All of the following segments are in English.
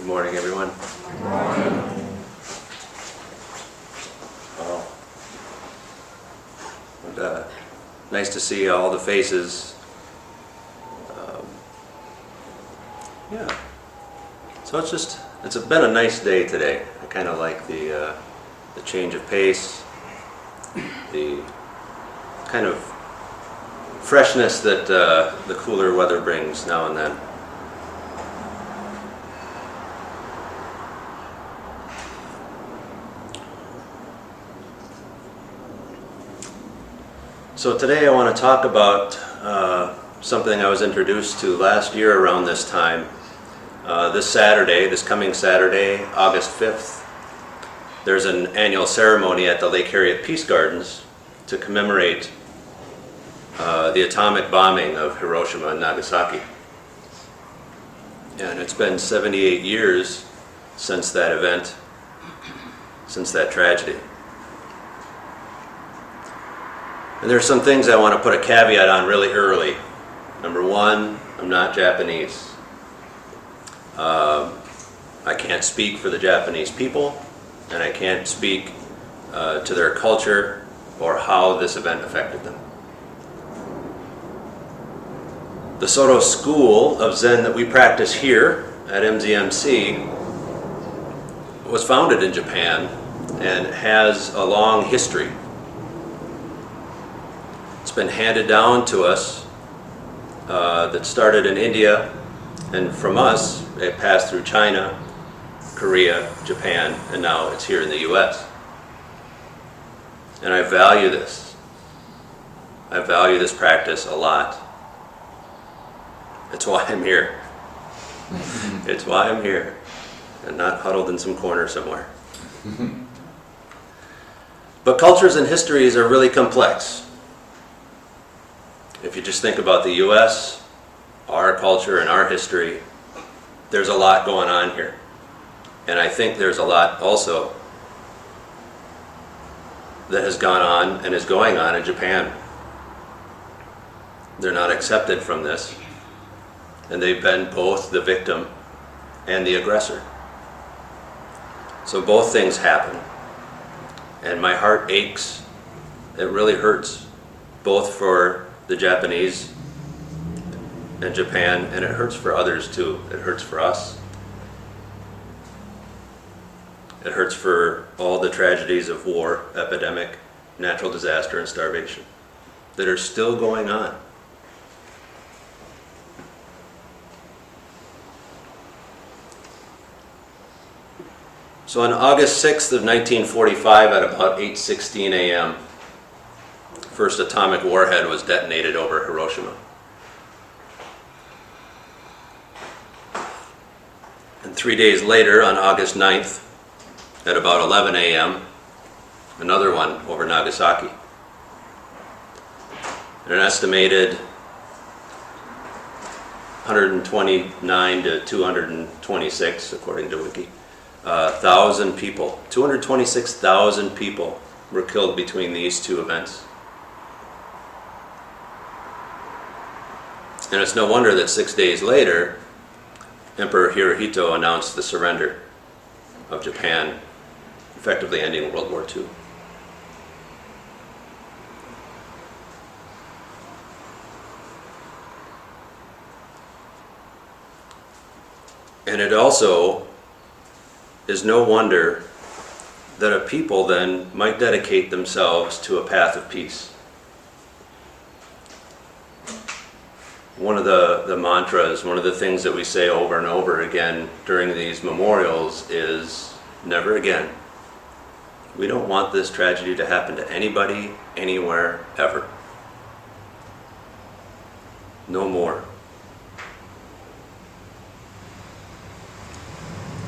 Good morning, everyone. Wow. And, uh, Nice to see all the faces. Um, Yeah. So it's just, it's been a nice day today. I kind of like the, uh, the change of pace, the kind of freshness that uh, the cooler weather brings now and then. So today I want to talk about uh, something I was introduced to last year around this time. Uh, this Saturday, this coming Saturday, August 5th, there's an annual ceremony at the Lake Harriet Peace Gardens to commemorate uh, the atomic bombing of Hiroshima and Nagasaki. And it's been 78 years since that event, since that tragedy. And there's some things I want to put a caveat on really early. Number one, I'm not Japanese. Um, I can't speak for the Japanese people, and I can't speak uh, to their culture or how this event affected them. The Soto school of Zen that we practice here at MZMC was founded in Japan and has a long history. Been handed down to us uh, that started in India, and from us, it passed through China, Korea, Japan, and now it's here in the US. And I value this. I value this practice a lot. It's why I'm here. it's why I'm here and not huddled in some corner somewhere. but cultures and histories are really complex. If you just think about the US, our culture and our history, there's a lot going on here. And I think there's a lot also that has gone on and is going on in Japan. They're not accepted from this. And they've been both the victim and the aggressor. So both things happen. And my heart aches. It really hurts, both for the Japanese and Japan, and it hurts for others too. It hurts for us. It hurts for all the tragedies of war, epidemic, natural disaster, and starvation that are still going on. So on August 6th of 1945 at about 8:16 a.m., first atomic warhead was detonated over Hiroshima. And 3 days later on August 9th at about 11 a.m., another one over Nagasaki. And an estimated 129 to 226 according to Wiki uh, thousand people, 226,000 people were killed between these two events. And it's no wonder that six days later, Emperor Hirohito announced the surrender of Japan, effectively ending World War II. And it also is no wonder that a people then might dedicate themselves to a path of peace. One of the, the mantras, one of the things that we say over and over again during these memorials is never again. We don't want this tragedy to happen to anybody, anywhere, ever. No more.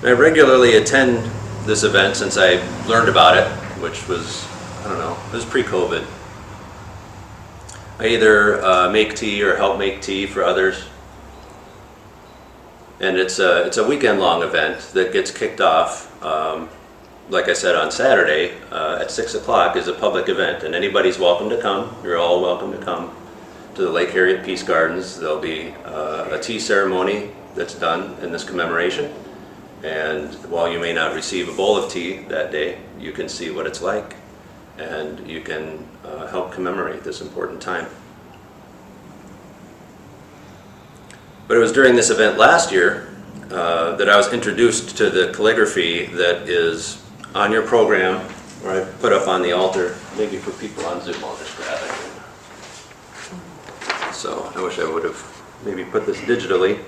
I regularly attend this event since I learned about it, which was, I don't know, it was pre-COVID. Either uh, make tea or help make tea for others. And it's a, it's a weekend-long event that gets kicked off, um, like I said, on Saturday uh, at 6 o'clock is a public event, and anybody's welcome to come. You're all welcome to come to the Lake Harriet Peace Gardens. There'll be uh, a tea ceremony that's done in this commemoration And while you may not receive a bowl of tea that day, you can see what it's like and you can uh, help commemorate this important time. But it was during this event last year uh, that I was introduced to the calligraphy that is on your program, or I put up on the altar, maybe for people on Zoom, I'll just grab it. So I wish I would have maybe put this digitally.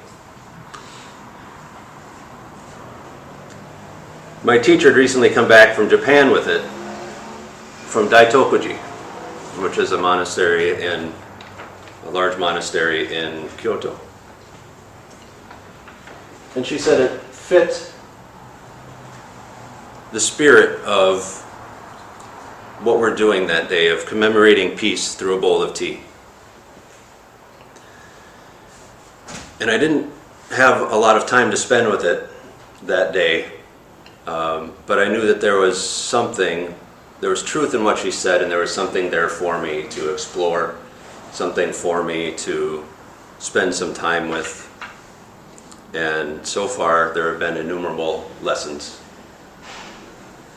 My teacher had recently come back from Japan with it, from Daitokuji, which is a monastery in, a large monastery in Kyoto. And she said it fit the spirit of what we're doing that day of commemorating peace through a bowl of tea. And I didn't have a lot of time to spend with it that day, um, but I knew that there was something, there was truth in what she said, and there was something there for me to explore, something for me to spend some time with. And so far, there have been innumerable lessons.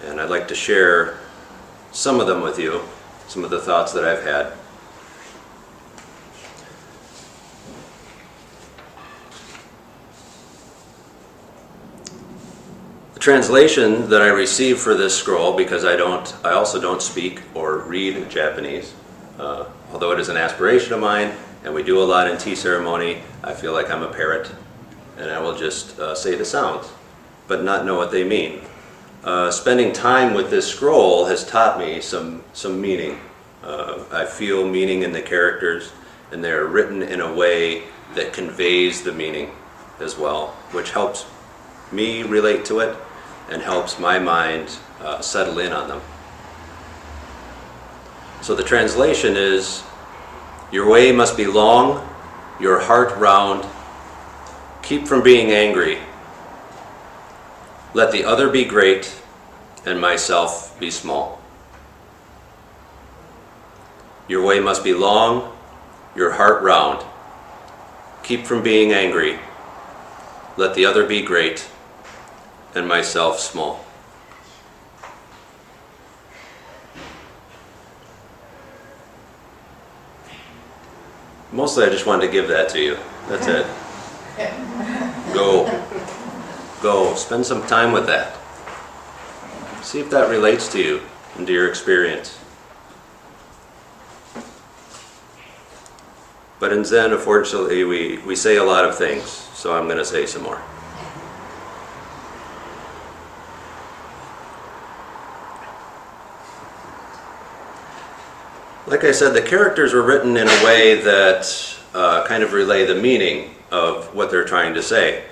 And I'd like to share some of them with you, some of the thoughts that I've had. Translation that I received for this scroll, because I don't, I also don't speak or read Japanese, uh, although it is an aspiration of mine, and we do a lot in tea ceremony, I feel like I'm a parrot, and I will just uh, say the sounds, but not know what they mean. Uh, spending time with this scroll has taught me some, some meaning. Uh, I feel meaning in the characters, and they're written in a way that conveys the meaning as well, which helps me relate to it and helps my mind uh, settle in on them. So the translation is Your way must be long, your heart round, keep from being angry, let the other be great, and myself be small. Your way must be long, your heart round. Keep from being angry. Let the other be great, and myself small. Mostly, I just wanted to give that to you. That's it. Go. Go. Spend some time with that. See if that relates to you and to your experience. But in Zen, unfortunately, we, we say a lot of things, so I'm going to say some more. Like I said, the characters were written in a way that uh, kind of relay the meaning of what they're trying to say.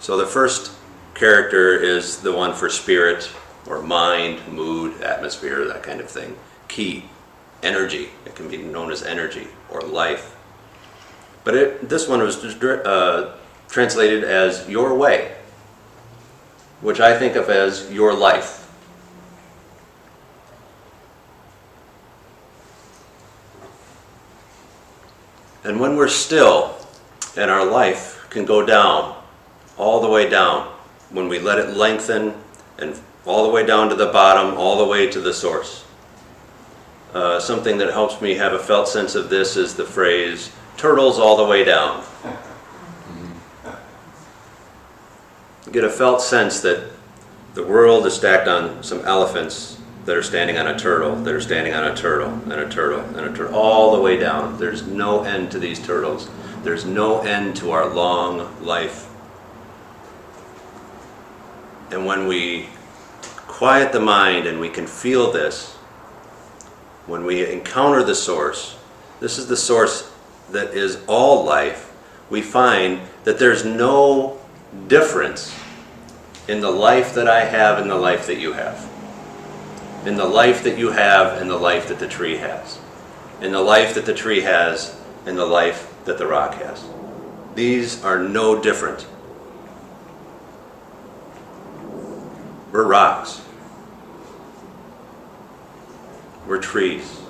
So the first character is the one for spirit or mind, mood, atmosphere, that kind of thing. Ki, energy. It can be known as energy or life. But it, this one was uh, translated as your way, which I think of as your life. And when we're still, and our life can go down, all the way down, when we let it lengthen and all the way down to the bottom, all the way to the source. Uh, something that helps me have a felt sense of this is the phrase, turtles all the way down. Get a felt sense that the world is stacked on some elephants that are standing on a turtle, that are standing on a turtle, and a turtle, and a turtle, all the way down. There's no end to these turtles. There's no end to our long life. And when we quiet the mind and we can feel this, when we encounter the source, this is the source that is all life, we find that there's no difference in the life that I have and the life that you have in the life that you have and the life that the tree has, in the life that the tree has and the life that the rock has. These are no different. We're rocks. We're trees.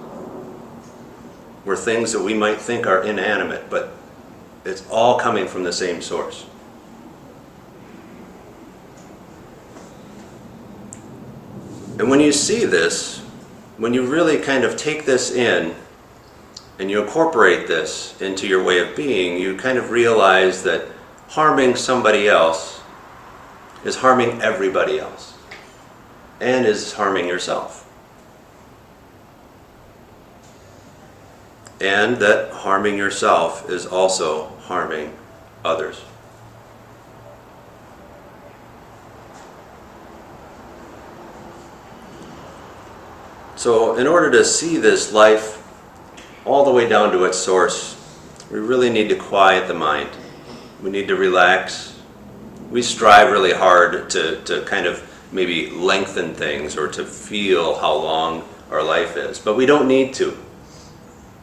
We're things that we might think are inanimate, but it's all coming from the same source. And when you see this, when you really kind of take this in and you incorporate this into your way of being, you kind of realize that harming somebody else is harming everybody else and is harming yourself. And that harming yourself is also harming others. So, in order to see this life all the way down to its source, we really need to quiet the mind. We need to relax. We strive really hard to, to kind of maybe lengthen things or to feel how long our life is, but we don't need to.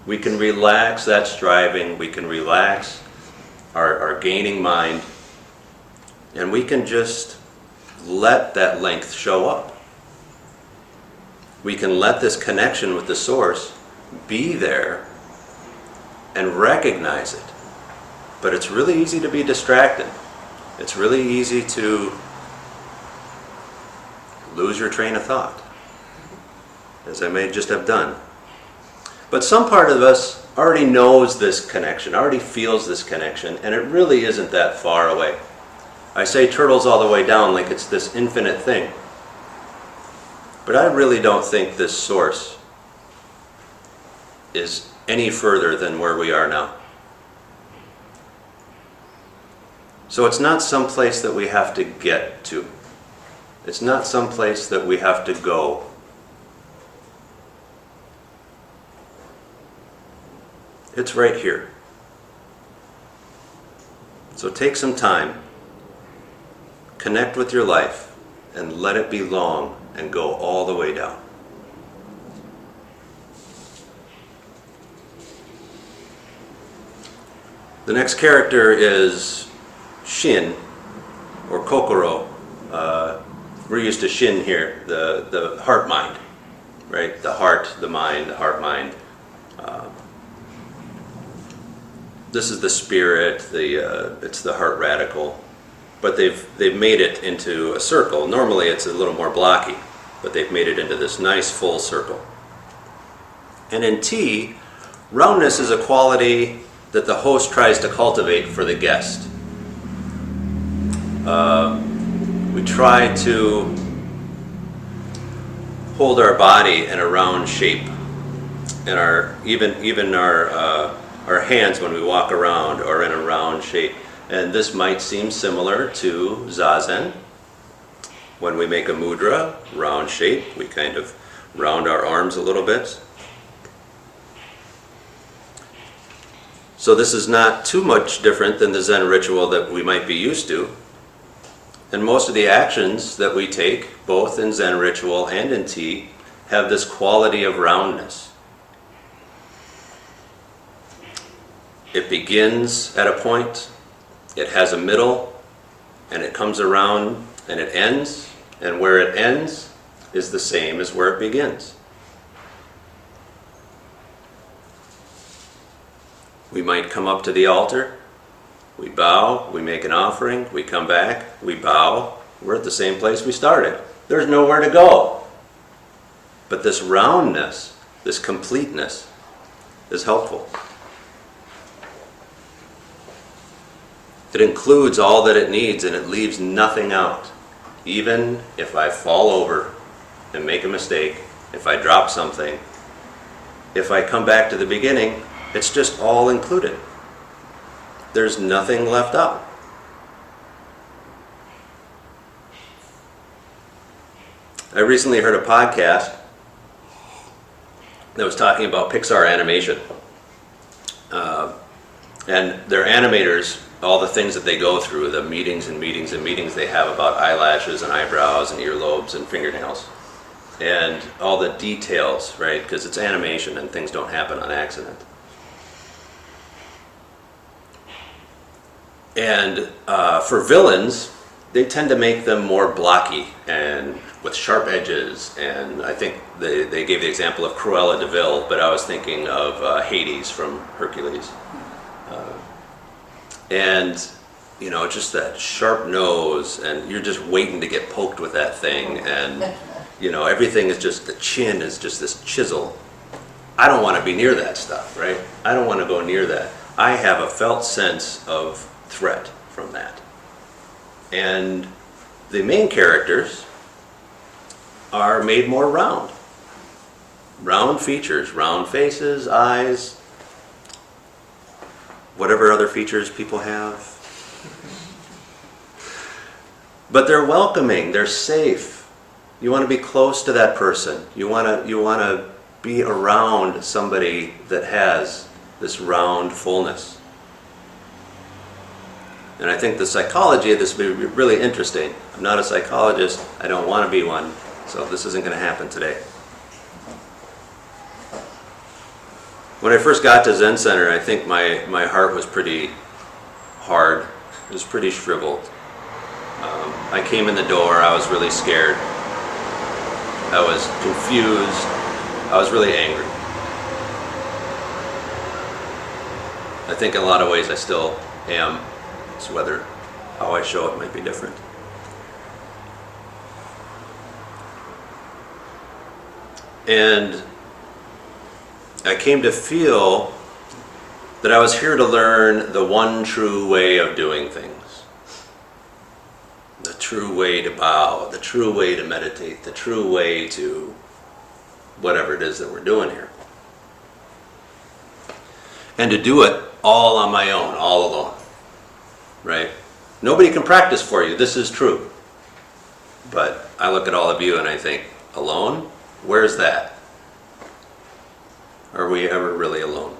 We can relax that striving, we can relax our, our gaining mind, and we can just let that length show up. We can let this connection with the source be there and recognize it. But it's really easy to be distracted. It's really easy to lose your train of thought, as I may just have done. But some part of us already knows this connection, already feels this connection, and it really isn't that far away. I say turtles all the way down like it's this infinite thing. But I really don't think this source is any further than where we are now. So it's not some place that we have to get to. It's not some place that we have to go. It's right here. So take some time, connect with your life, and let it be long and go all the way down. The next character is Shin, or Kokoro. Uh, we're used to Shin here, the, the heart mind, right? The heart, the mind, the heart mind. Uh, this is the spirit, the, uh, it's the heart radical. But they've, they've made it into a circle. Normally it's a little more blocky, but they've made it into this nice full circle. And in tea, roundness is a quality that the host tries to cultivate for the guest. Uh, we try to hold our body in a round shape, and our even even our uh, our hands when we walk around are in a round shape. And this might seem similar to zazen. When we make a mudra, round shape, we kind of round our arms a little bit. So this is not too much different than the Zen ritual that we might be used to. And most of the actions that we take, both in Zen ritual and in tea, have this quality of roundness. It begins at a point, it has a middle, and it comes around and it ends, and where it ends is the same as where it begins. We might come up to the altar, we bow, we make an offering, we come back, we bow, we're at the same place we started. There's nowhere to go. But this roundness, this completeness, is helpful. It includes all that it needs and it leaves nothing out. Even if I fall over and make a mistake, if I drop something, if I come back to the beginning, it's just all included. There's nothing left out. I recently heard a podcast that was talking about Pixar animation. And their animators, all the things that they go through, the meetings and meetings and meetings they have about eyelashes and eyebrows and earlobes and fingernails, and all the details, right? Because it's animation and things don't happen on accident. And uh, for villains, they tend to make them more blocky and with sharp edges. And I think they, they gave the example of Cruella de Vil, but I was thinking of uh, Hades from Hercules. And, you know, just that sharp nose, and you're just waiting to get poked with that thing. And, you know, everything is just, the chin is just this chisel. I don't want to be near that stuff, right? I don't want to go near that. I have a felt sense of threat from that. And the main characters are made more round. Round features, round faces, eyes, whatever other features people have. But they're welcoming, they're safe. You want to be close to that person. You want to you want to be around somebody that has this round fullness. And I think the psychology of this would be really interesting. I'm not a psychologist, I don't want to be one, so this isn't going to happen today. When I first got to Zen Center, I think my, my heart was pretty hard. It was pretty shriveled. Um, I came in the door, I was really scared. I was confused. I was really angry. I think in a lot of ways I still am. It's whether how I show it might be different. And I came to feel that I was here to learn the one true way of doing things. The true way to bow, the true way to meditate, the true way to whatever it is that we're doing here. And to do it all on my own, all alone. Right? Nobody can practice for you. This is true. But I look at all of you and I think, alone? Where's that? Are we ever really alone?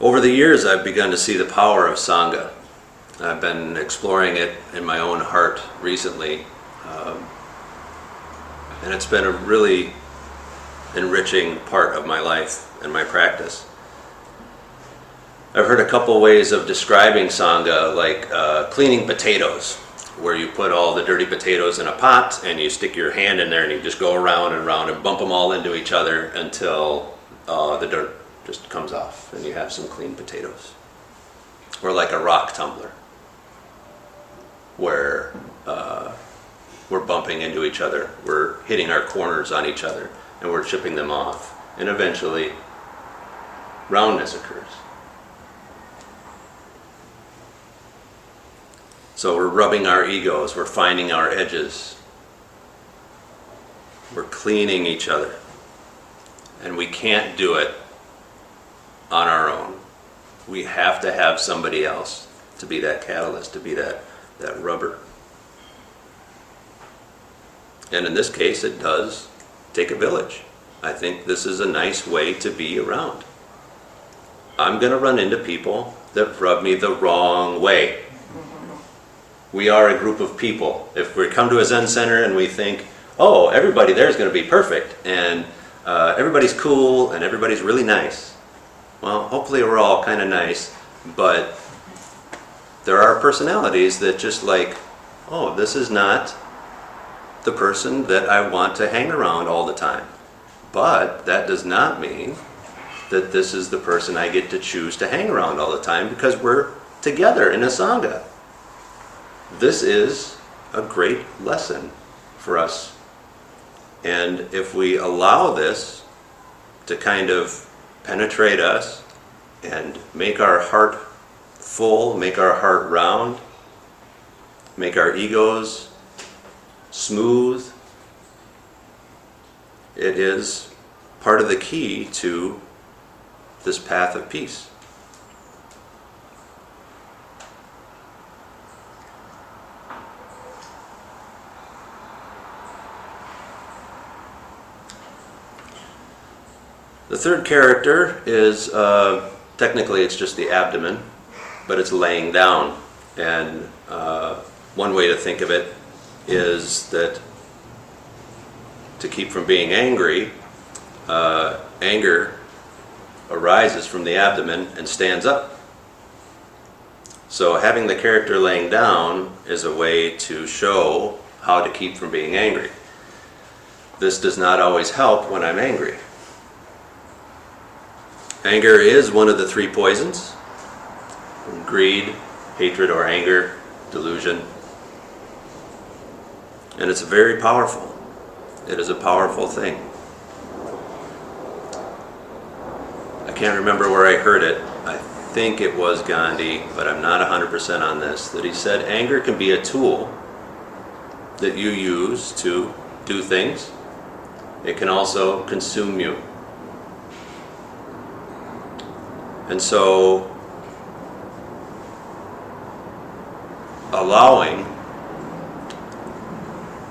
Over the years, I've begun to see the power of Sangha. I've been exploring it in my own heart recently. Um, and it's been a really enriching part of my life and my practice. I've heard a couple ways of describing Sangha, like uh, cleaning potatoes, where you put all the dirty potatoes in a pot and you stick your hand in there and you just go around and around and bump them all into each other until uh, the dirt just comes off and you have some clean potatoes. Or like a rock tumbler, where uh, we're bumping into each other, we're hitting our corners on each other, and we're chipping them off. And eventually, roundness occurs. So we're rubbing our egos, we're finding our edges, we're cleaning each other. And we can't do it on our own. We have to have somebody else to be that catalyst, to be that, that rubber. And in this case, it does take a village. I think this is a nice way to be around. I'm going to run into people that rub me the wrong way. We are a group of people. If we come to a Zen center and we think, oh, everybody there is going to be perfect and uh, everybody's cool and everybody's really nice. Well, hopefully we're all kind of nice, but there are personalities that just like, oh, this is not the person that I want to hang around all the time. But that does not mean that this is the person I get to choose to hang around all the time because we're together in a Sangha. This is a great lesson for us. And if we allow this to kind of penetrate us and make our heart full, make our heart round, make our egos smooth. It is part of the key to this path of peace. The third character is uh, technically it's just the abdomen, but it's laying down. And uh, one way to think of it is that to keep from being angry, uh, anger arises from the abdomen and stands up. So having the character laying down is a way to show how to keep from being angry. This does not always help when I'm angry. Anger is one of the three poisons greed, hatred, or anger, delusion. And it's very powerful. It is a powerful thing. I can't remember where I heard it. I think it was Gandhi, but I'm not 100% on this. That he said anger can be a tool that you use to do things, it can also consume you. And so, allowing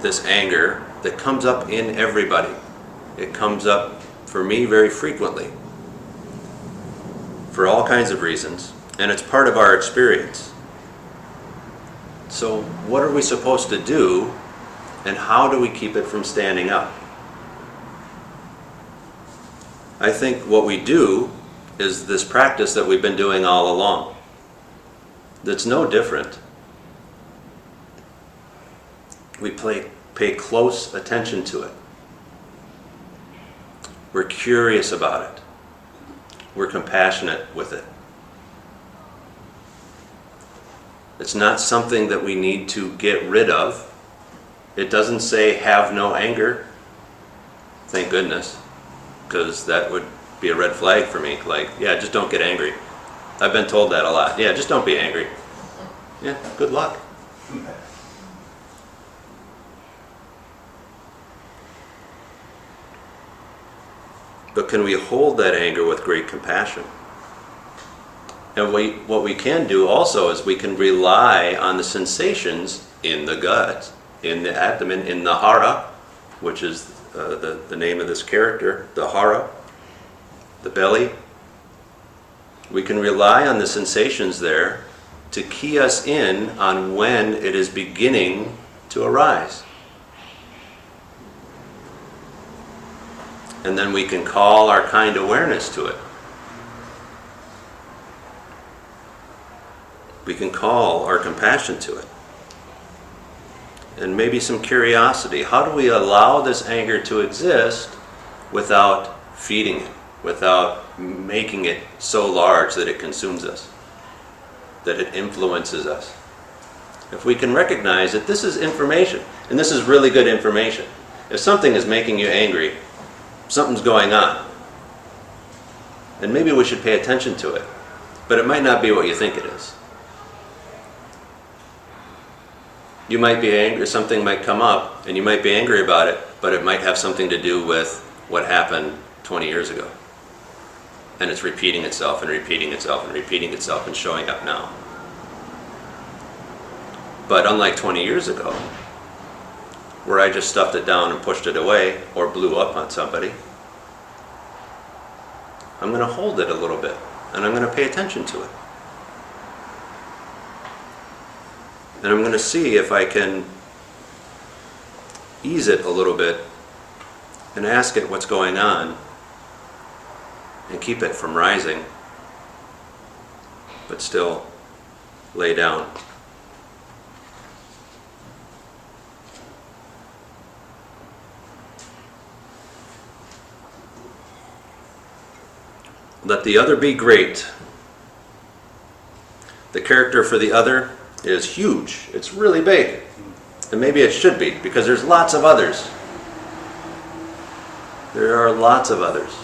this anger that comes up in everybody, it comes up for me very frequently for all kinds of reasons, and it's part of our experience. So, what are we supposed to do, and how do we keep it from standing up? I think what we do is this practice that we've been doing all along. That's no different. We play, pay close attention to it. We're curious about it. We're compassionate with it. It's not something that we need to get rid of. It doesn't say have no anger. Thank goodness. Because that would be a red flag for me. Like, yeah, just don't get angry. I've been told that a lot. Yeah, just don't be angry. Yeah, good luck. But can we hold that anger with great compassion? And we, what we can do also is we can rely on the sensations in the gut, in the abdomen, in the hara, which is uh, the, the name of this character, the hara, the belly. We can rely on the sensations there to key us in on when it is beginning to arise. And then we can call our kind awareness to it. We can call our compassion to it. And maybe some curiosity. How do we allow this anger to exist without feeding it, without making it so large that it consumes us, that it influences us? If we can recognize that this is information, and this is really good information. If something is making you angry, something's going on. And maybe we should pay attention to it. But it might not be what you think it is. You might be angry, something might come up, and you might be angry about it, but it might have something to do with what happened 20 years ago. And it's repeating itself and repeating itself and repeating itself and showing up now. But unlike 20 years ago, where I just stuffed it down and pushed it away or blew up on somebody, I'm going to hold it a little bit and I'm going to pay attention to it. And I'm going to see if I can ease it a little bit and ask it what's going on and keep it from rising, but still lay down. Let the other be great. The character for the other is huge. It's really big. And maybe it should be because there's lots of others. There are lots of others.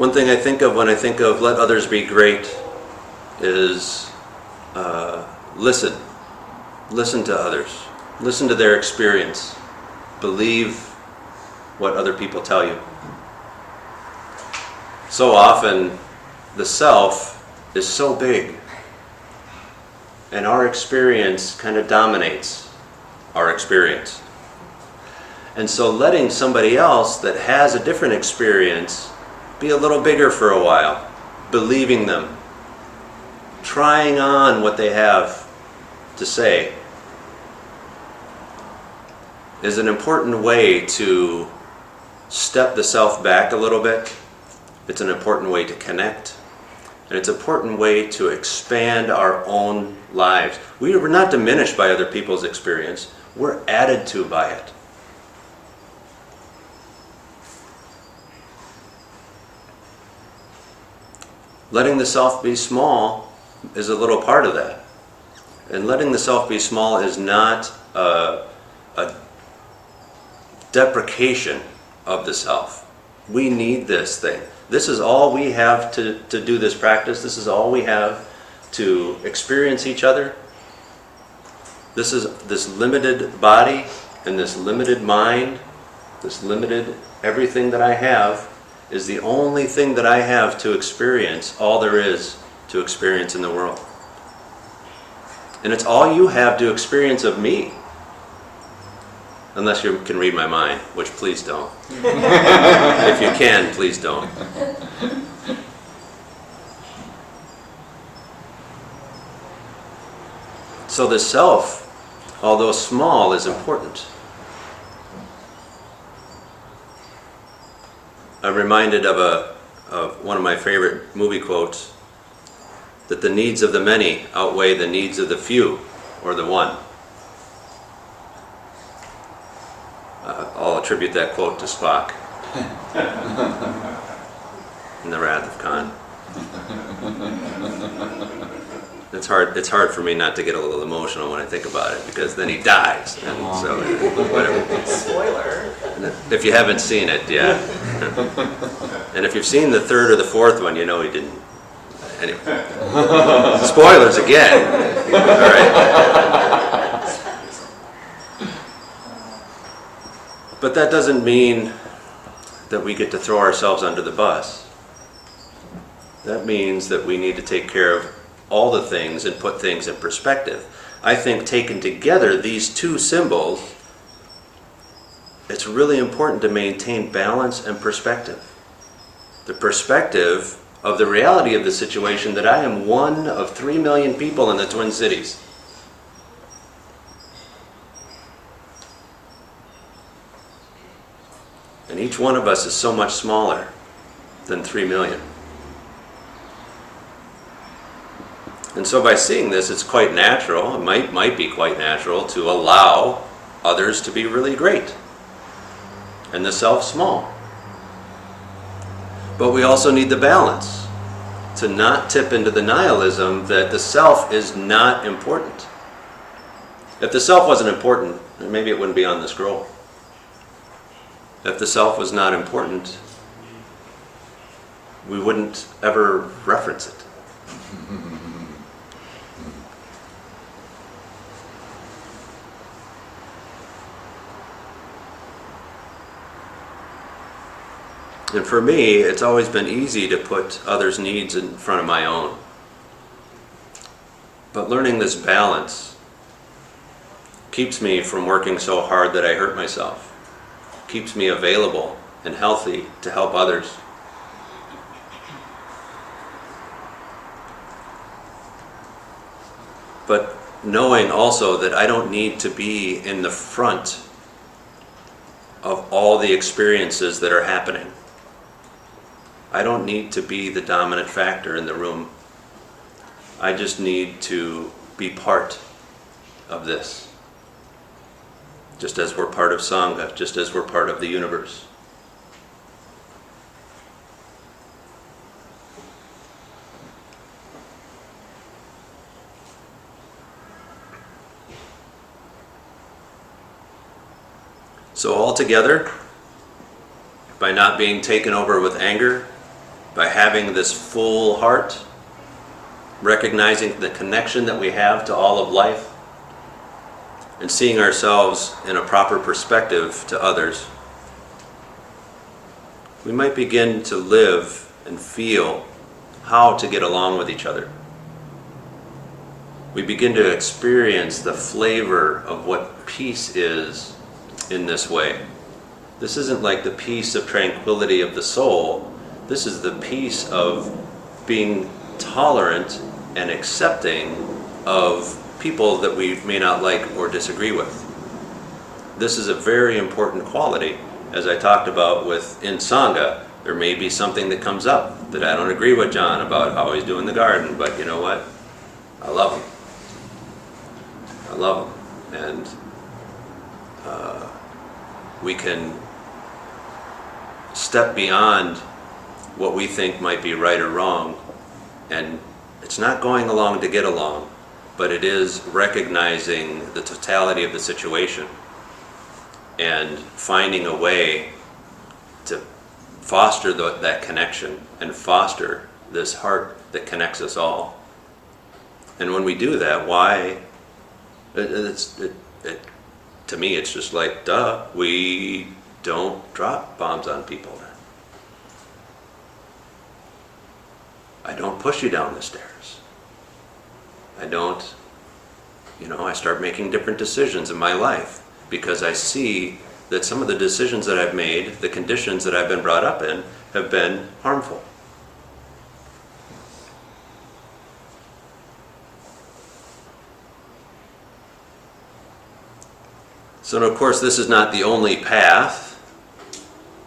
One thing I think of when I think of let others be great is uh, listen. Listen to others. Listen to their experience. Believe what other people tell you. So often, the self is so big, and our experience kind of dominates our experience. And so, letting somebody else that has a different experience be a little bigger for a while, believing them, trying on what they have to say, is an important way to step the self back a little bit. It's an important way to connect. And it's an important way to expand our own lives. We are not diminished by other people's experience, we're added to by it. Letting the self be small is a little part of that. And letting the self be small is not a, a deprecation of the self. We need this thing. This is all we have to, to do this practice. This is all we have to experience each other. This is this limited body and this limited mind, this limited everything that I have is the only thing that I have to experience all there is to experience in the world. And it's all you have to experience of me. Unless you can read my mind, which please don't. if you can, please don't. So the self, although small, is important. I'm reminded of a of one of my favorite movie quotes that the needs of the many outweigh the needs of the few or the one. Uh, I'll attribute that quote to Spock in the Wrath of Khan. It's hard. It's hard for me not to get a little emotional when I think about it because then he dies, and so whatever. Spoiler. If you haven't seen it, yeah. and if you've seen the third or the fourth one, you know he didn't. Anyway, spoilers again. All right. But that doesn't mean that we get to throw ourselves under the bus. That means that we need to take care of all the things and put things in perspective. I think taken together, these two symbols, it's really important to maintain balance and perspective. The perspective of the reality of the situation that I am one of three million people in the Twin Cities. And each one of us is so much smaller than three million. And so by seeing this, it's quite natural, it might, might be quite natural to allow others to be really great and the self small. But we also need the balance to not tip into the nihilism that the self is not important. If the self wasn't important, maybe it wouldn't be on the scroll. If the self was not important, we wouldn't ever reference it. And for me, it's always been easy to put others' needs in front of my own. But learning this balance keeps me from working so hard that I hurt myself, keeps me available and healthy to help others. But knowing also that I don't need to be in the front of all the experiences that are happening. I don't need to be the dominant factor in the room. I just need to be part of this. Just as we're part of Sangha, just as we're part of the universe. So, altogether, by not being taken over with anger, by having this full heart, recognizing the connection that we have to all of life, and seeing ourselves in a proper perspective to others, we might begin to live and feel how to get along with each other. We begin to experience the flavor of what peace is in this way. This isn't like the peace of tranquility of the soul. This is the peace of being tolerant and accepting of people that we may not like or disagree with. This is a very important quality. As I talked about with in Sangha, there may be something that comes up that I don't agree with John about how he's doing the garden, but you know what? I love him. I love him. And uh, we can step beyond what we think might be right or wrong. And it's not going along to get along, but it is recognizing the totality of the situation and finding a way to foster the, that connection and foster this heart that connects us all. And when we do that, why? It, it's, it, it, to me, it's just like, duh, we don't drop bombs on people. I don't push you down the stairs. I don't, you know, I start making different decisions in my life because I see that some of the decisions that I've made, the conditions that I've been brought up in, have been harmful. So, of course, this is not the only path.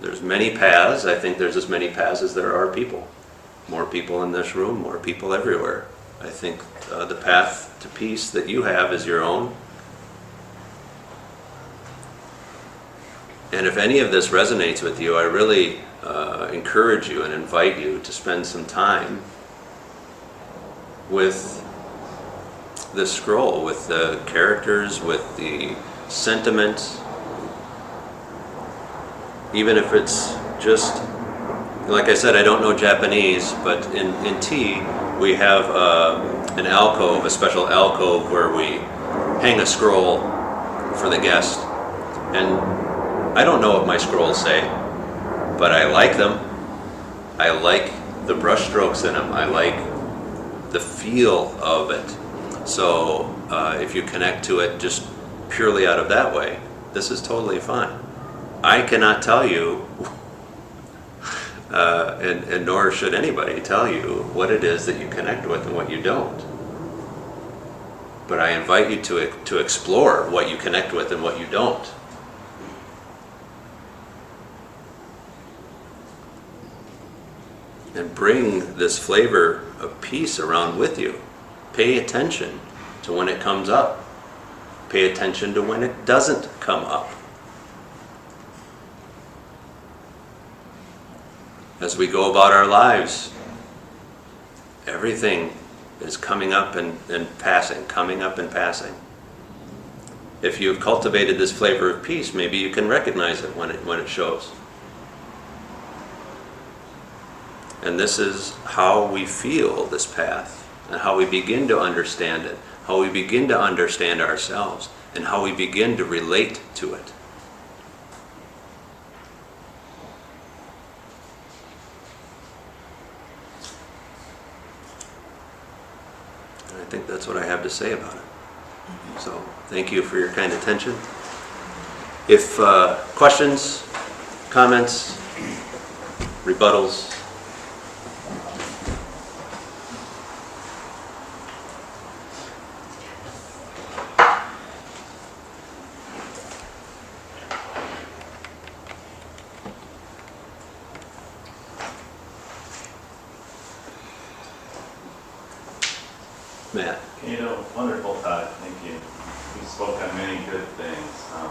There's many paths. I think there's as many paths as there are people. More people in this room, more people everywhere. I think uh, the path to peace that you have is your own. And if any of this resonates with you, I really uh, encourage you and invite you to spend some time with the scroll, with the characters, with the sentiment, even if it's just, like I said, I don't know Japanese, but in, in tea, we have uh, an alcove, a special alcove where we hang a scroll for the guest. And I don't know what my scrolls say, but I like them. I like the brush strokes in them. I like the feel of it. So uh, if you connect to it just purely out of that way, this is totally fine. I cannot tell you, uh, and, and nor should anybody tell you what it is that you connect with and what you don't. But I invite you to, to explore what you connect with and what you don't. And bring this flavor of peace around with you. Pay attention to when it comes up. Pay attention to when it doesn't come up. As we go about our lives, everything is coming up and, and passing, coming up and passing. If you've cultivated this flavor of peace, maybe you can recognize it when it, when it shows. And this is how we feel this path and how we begin to understand it, how we begin to understand ourselves, and how we begin to relate to it. And I think that's what I have to say about it. So thank you for your kind attention. If uh, questions, comments, rebuttals, Matt. You know, wonderful Todd, thank you. You spoke on many good things. Um,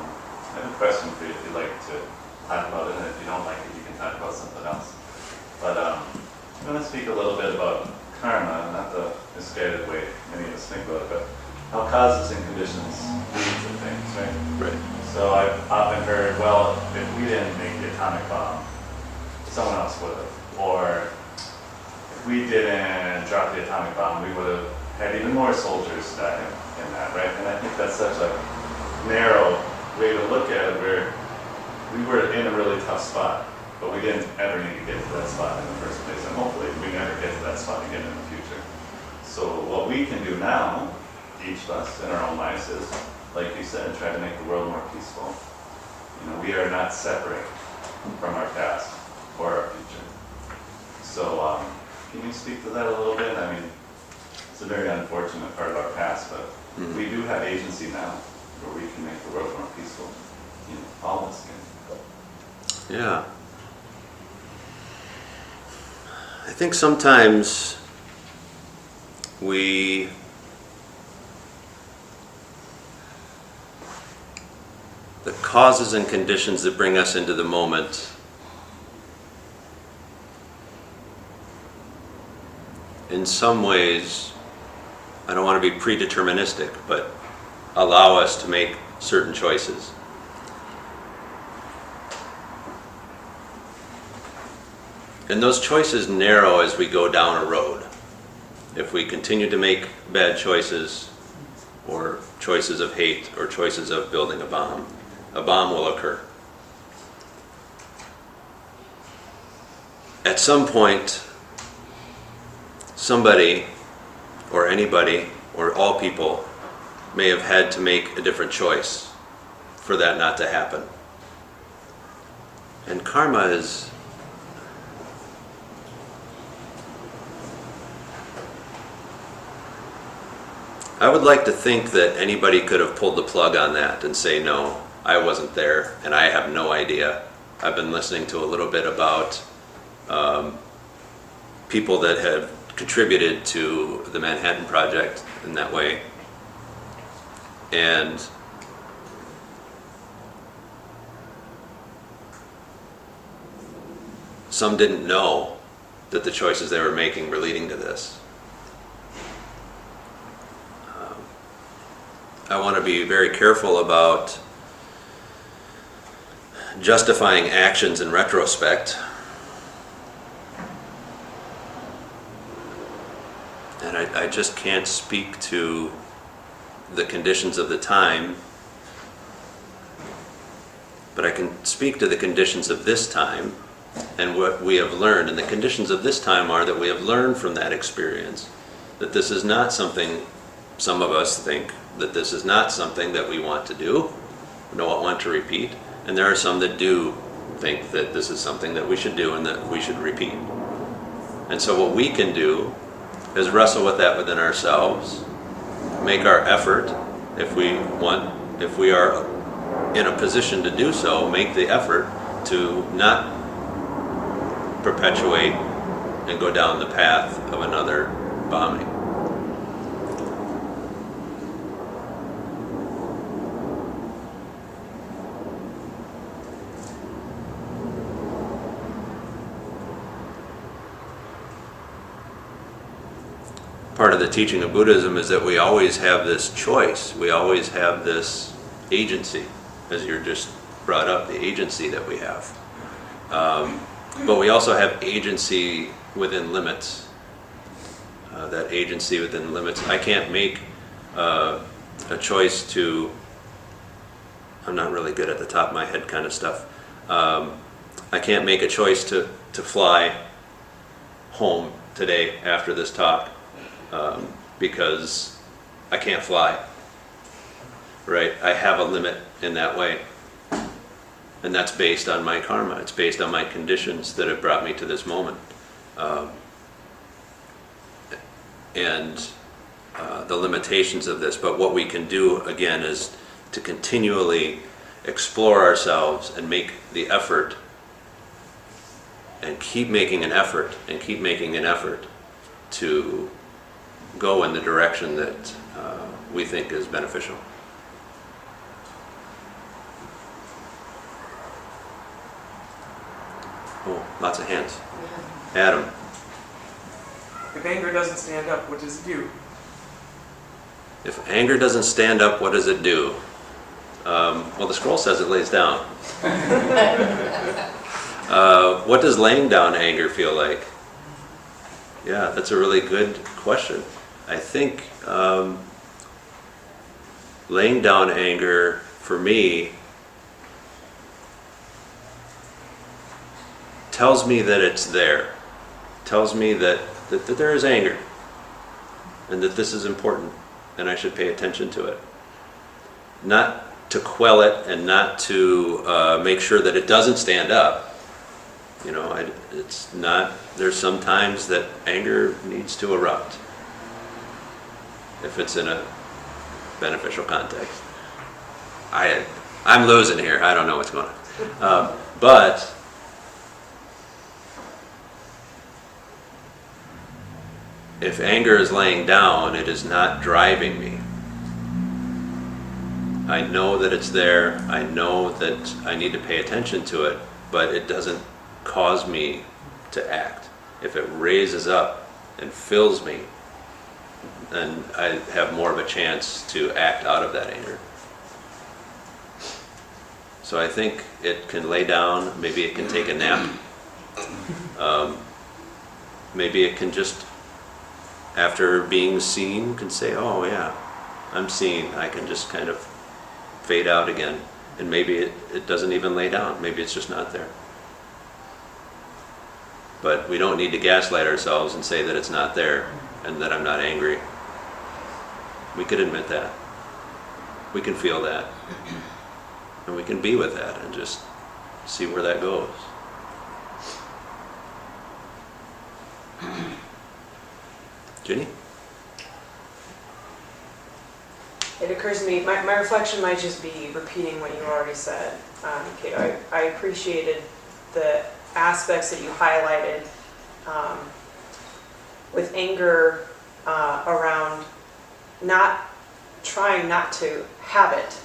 I have a question for you if you'd like to talk about it, and if you don't like it, you can talk about something else. But um, I'm going to speak a little bit about karma, not the misguided way many of us think about it, but how causes and conditions lead to things, right? Right. So I've often heard, well, if we didn't make the atomic bomb, someone else would have. Or if we didn't drop the atomic bomb, we would have had even more soldiers die in, that, right? And I think that's such a narrow way to look at it where we were in a really tough spot, but we didn't ever need to get to that spot in the first place. And hopefully we never get to that spot again in the future. So what we can do now, each of us in our own lives is, like you said, try to make the world more peaceful. You know, we are not separate from our past or our future. So um, can you speak to that a little bit? I mean, it's a very unfortunate part of our past, but Mhm. we do have agency now where we can make the world more peaceful. You know, all of us can. Yeah. I think sometimes we the causes and conditions that bring us into the moment in some ways I don't want to be predeterministic, but allow us to make certain choices. And those choices narrow as we go down a road. If we continue to make bad choices, or choices of hate, or choices of building a bomb, a bomb will occur. At some point, somebody, or anybody, or all people, may have had to make a different choice for that not to happen. And karma is I would like to think that anybody could have pulled the plug on that and say, no, I wasn't there and I have no idea. I've been listening to a little bit about um, people that have contributed to the Manhattan Project in that way. And some didn't know that the choices they were making were leading to this. Um, I want to be very careful about justifying actions in retrospect. And I, I just can't speak to the conditions of the time, but I can speak to the conditions of this time and what we have learned. And the conditions of this time are that we have learned from that experience that this is not something some of us think that this is not something that we want to do, don't want to repeat, and there are some that do think that this is something that we should do and that we should repeat. And so what we can do is wrestle with that within ourselves, make our effort if we want, if we are in a position to do so, make the effort to not perpetuate and go down the path of another bombing. The teaching of Buddhism is that we always have this choice. We always have this agency, as you're just brought up, the agency that we have. Um, but we also have agency within limits. Uh, that agency within limits. I can't make uh, a choice to, I'm not really good at the top of my head kind of stuff. Um, I can't make a choice to, to fly home today after this talk um, because I can't fly. Right? I have a limit in that way. And that's based on my karma. It's based on my conditions that have brought me to this moment. Um, and uh, the limitations of this. But what we can do, again, is to continually explore ourselves and make the effort and keep making an effort and keep making an effort to go in the direction that uh, we think is beneficial. Oh, lots of hands. Adam, If anger doesn't stand up, what does it do? if anger doesn't stand up, what does it do? Um, well, the scroll says it lays down. uh, what does laying down anger feel like? Yeah, that's a really good question. I think um, laying down anger for me tells me that it's there, tells me that, that, that there is anger and that this is important and I should pay attention to it. Not to quell it and not to uh, make sure that it doesn't stand up. You know, I, it's not, there's some times that anger needs to erupt if it's in a beneficial context. I, I'm losing here. I don't know what's going on. Um, but if anger is laying down, it is not driving me. I know that it's there. I know that I need to pay attention to it, but it doesn't cause me to act. If it raises up and fills me, and I have more of a chance to act out of that anger. So I think it can lay down, maybe it can take a nap. Um, Maybe it can just, after being seen, can say, oh yeah, I'm seen, I can just kind of fade out again. And maybe it, it doesn't even lay down, maybe it's just not there. But we don't need to gaslight ourselves and say that it's not there and that I'm not angry. We could admit that. We can feel that. And we can be with that and just see where that goes. Jenny? It occurs to me, my, my reflection might just be repeating what you already said. Um, I, I appreciated the aspects that you highlighted um, with anger uh, around not trying not to have it,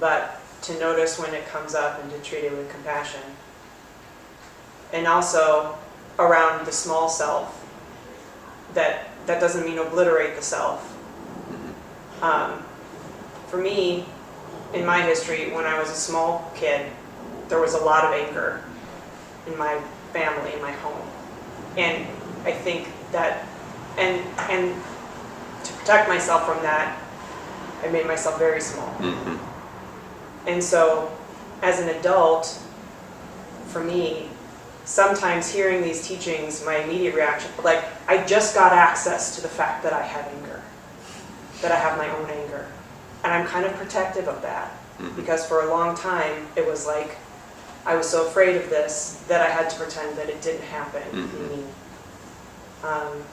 but to notice when it comes up and to treat it with compassion. And also around the small self, that, that doesn't mean obliterate the self. Um, for me, in my history, when I was a small kid, there was a lot of anger in my family, in my home. And I think that, and, and protect myself from that, I made myself very small. Mhm. And so, as an adult, for me, sometimes hearing these teachings, my immediate reaction, like, I just got access to the fact that I have anger, that I have my own anger. And I'm kind of protective of that Mhm. because for a long time, it was like, I was so afraid of this that I had to pretend that it didn't happen. Mhm. Um,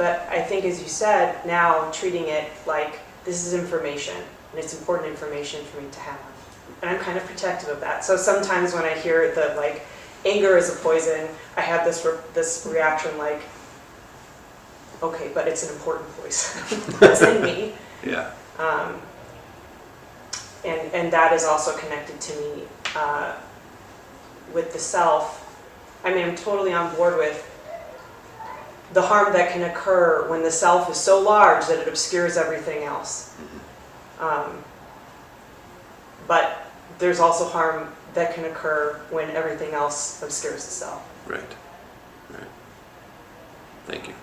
but I think, as you said, now treating it like this is information and it's important information for me to have. And I'm kind of protective of that. So sometimes when I hear the like anger is a poison, I have this re- this reaction like, okay, but it's an important poison that's in me. Yeah. Um, and, and that is also connected to me uh, with the self. I mean, I'm totally on board with the harm that can occur when the self is so large that it obscures everything else. Um, but there's also harm that can occur when everything else obscures the self. Right. Right. Thank you.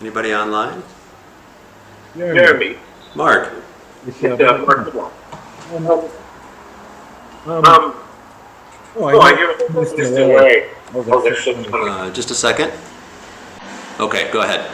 Anybody online? Jeremy, Mark? it's uh, Mark Um, Um, oh, oh, I I hear Mr. Mr. Ray. Ray. That's there's so some, Uh, just a second. Okay, go ahead.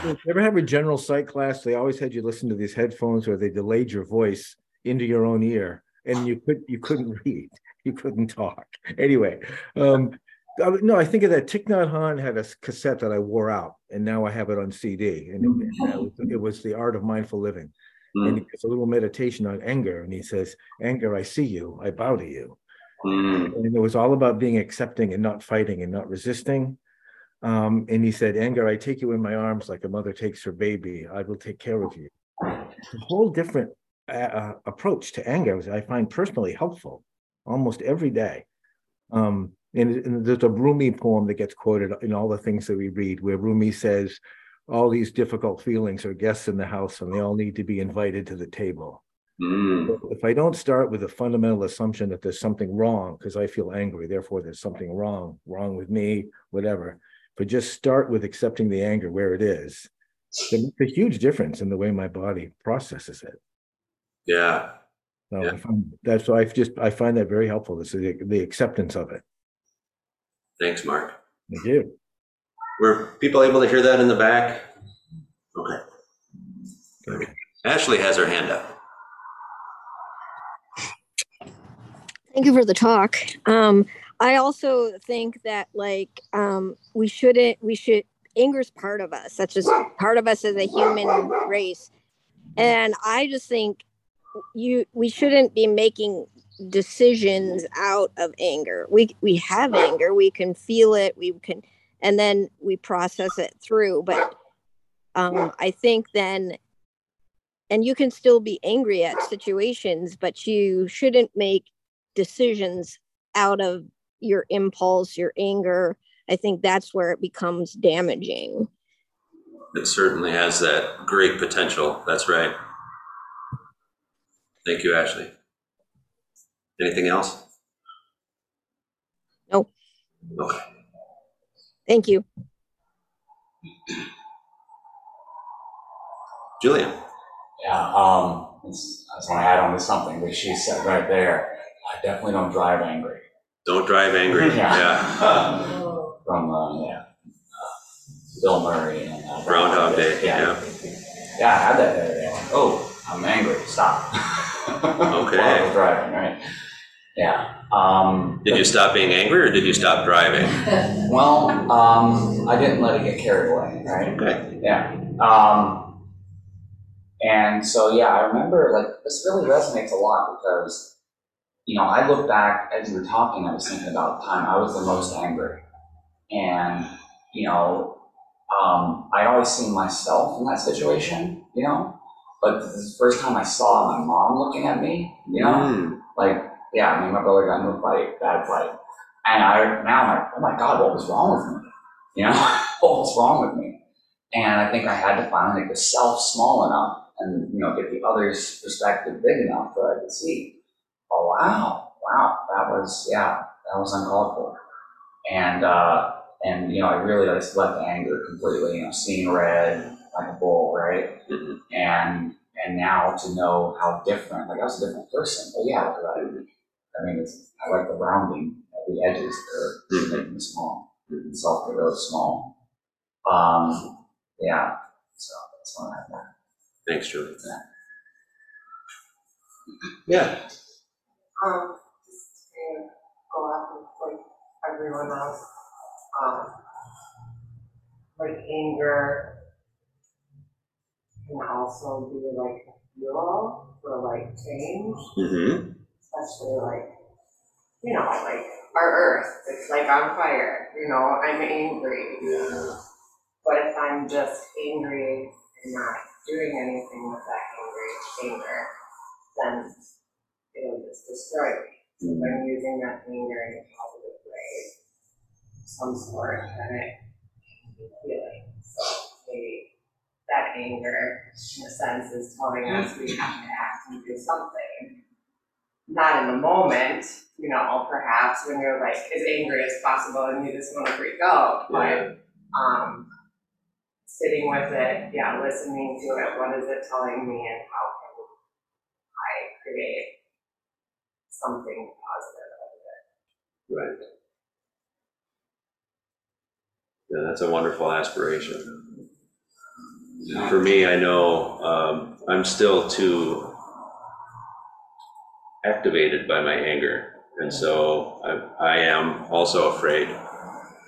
funny. You ever have a general psych class? They always had you listen to these headphones where they delayed your voice into your own ear, and you could you couldn't read, you couldn't talk. Anyway, um, I no, I think of that. Thich Nhat Hanh had a cassette that I wore out, and now I have it on CD, and it, and it was- it was the art of mindful living. And Mm, it's a little meditation on anger, and he says, "Anger, I see you, I bow to you." Mm, and it was all about being accepting and not fighting and not resisting. Um, and he said, Anger, I take you in my arms like a mother takes her baby. I will take care of you. It's a whole different uh, uh, approach to anger, I find personally helpful almost every day. Um, and, and there's a Rumi poem that gets quoted in all the things that we read, where Rumi says, All these difficult feelings are guests in the house, and they all need to be invited to the table mm, if I don't start with a fundamental assumption that there's something wrong because I feel angry, therefore there's something wrong, wrong with me, whatever. But just start with accepting the anger where it is. It makes a huge difference in the way my body processes it. yeah. So Yeah. I find that's why I just I find that very helpful. This is the, the acceptance of it. Thanks, Mark. Thank you. Were people able to hear that in the back? Okay. Okay. Ashley has her hand up. Thank you for the talk. Um, I also think that like um, we shouldn't we should anger is part of us. That's just part of us as a human race. And I just think you we shouldn't be making decisions out of anger. We we have anger, we can feel it, we can and then we process it through. But um, I think then and you can still be angry at situations, but you shouldn't make decisions out of your impulse, your anger, I think that's where it becomes damaging. It certainly has that great potential. That's right. Thank you, Ashley. Anything else? No. Okay. Thank you. Julian? Yeah, um, I just want to add on to something that she said right there. I definitely don't drive angry. Don't drive angry. Yeah. Yeah. From, uh, yeah, uh, Bill Murray and. uh, Groundhog Day. Yeah, Yeah. yeah, I had that the other day. Like, Oh, I'm angry, stop. Okay. While I was driving, right? Yeah, um. Did you stop being angry or did you stop driving? Well, um, I didn't let it get carried away, right? Okay. Yeah. Um, and so, yeah, I remember like this really resonates a lot because, you know, I look back as you were talking, I was thinking about the time I was the most angry. And, you know, um, I always seen myself in that situation, you know, but this is the first time I saw my mom looking at me, you know, Mm, like, yeah, me and my brother got into a fight, bad fight. And I, now I'm like, oh my God, what was wrong with me? You know, what was wrong with me? And I think I had to finally make the self small enough and, you know, get the other's perspective big enough that I could see, oh, wow, wow, that was, yeah, that was uncalled for. And, uh, and, you know, I really just let the anger completely, you know, seeing red like a bull, right? mhm. And, and now to know how different, like I was a different person, but yeah, I, I mean, it's, I like the rounding at the edges, they're making it small, soft, they're really small. Um, yeah, so that's what I have that. Thanks, Julian. Yeah. Um, just to go off of like everyone else, um, like anger can also be like a fuel for like change, Mm-hmm. especially like, you know, like our earth, it's like on fire, you know, I'm angry. Yeah. But if I'm just angry and not doing anything with that angry anger, then it'll just destroy me. If I'm using that anger in a positive way, some sort, then it can be healing. So maybe that anger, in a sense, is telling us we have to act and do something. Not in the moment, you know, perhaps when you're like as angry as possible and you just want to freak out, but um, sitting with it, yeah, listening to it, what is it telling me and how can I create something positive out of it? Right. Yeah, that's a wonderful aspiration. For me, I know um, I'm still too activated by my anger. And so I, I am also afraid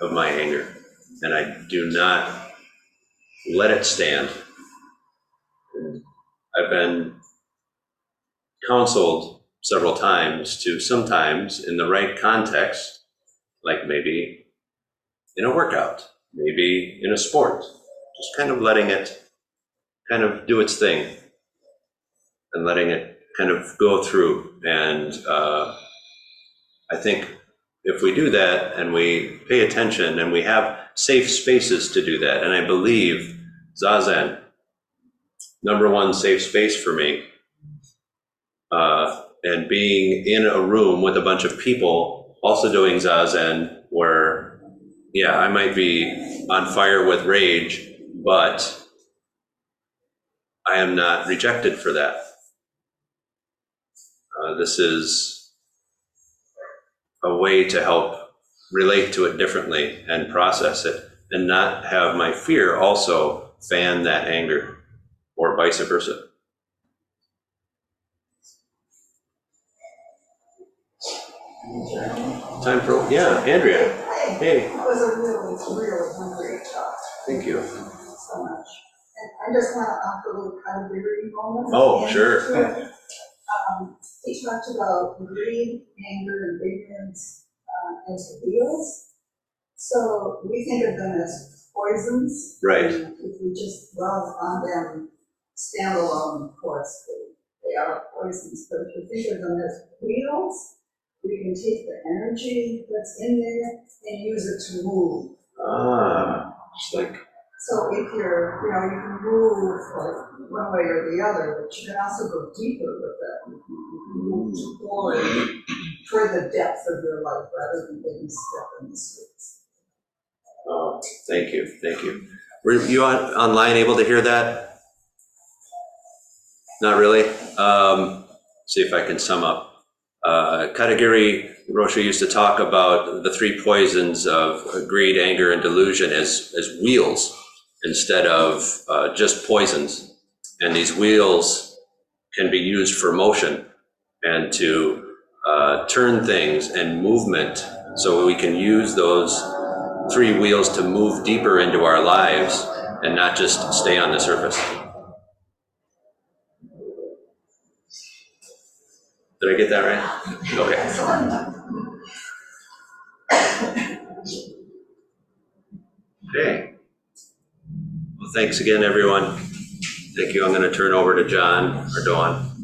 of my anger. And I do not let it stand. And I've been counseled several times to sometimes, in the right context, like maybe in a workout, maybe in a sport, just kind of letting it kind of do its thing and letting it kind of go through. And uh, I think if we do that and we pay attention and we have safe spaces to do that, and I believe Zazen, number one safe space for me, uh, and being in a room with a bunch of people also doing Zazen where, yeah, I might be on fire with rage, but I am not rejected for that. Uh, this is a way to help relate to it differently and process it and not have my fear also fan that anger or vice versa. Time for, yeah, Andrea. Hey, It was a really, really great talk, thank you. so much. And I just want to offer a little accountability moment. Oh, And sure. to it. Um, he talked about greed, anger, and ignorance, uh, as wheels. So we think of them as poisons. Right. And If we just dwell on them standalone, of course, they, they are poisons. But if you think of them as wheels, we can take the energy that's in there and use it to move. Ah, it's like, So if you're, you know, you can move like one way or the other, but you can also go deeper with that. You can move forward for the depth of your life rather than getting stuck in the streets. oh, thank you, thank you. Were you on, online able to hear that? Not really? Um, see if I can sum up. Uh, Katagiri Roshi used to talk about the three poisons of greed, anger, and delusion as, as wheels instead of uh, just poisons. And these wheels can be used for motion and to uh, turn things and movement so we can use those three wheels to move deeper into our lives and not just stay on the surface. Did I get that right? Okay. Okay. Well, thanks again, everyone. Thank you. I'm going to turn over to John or Dawn.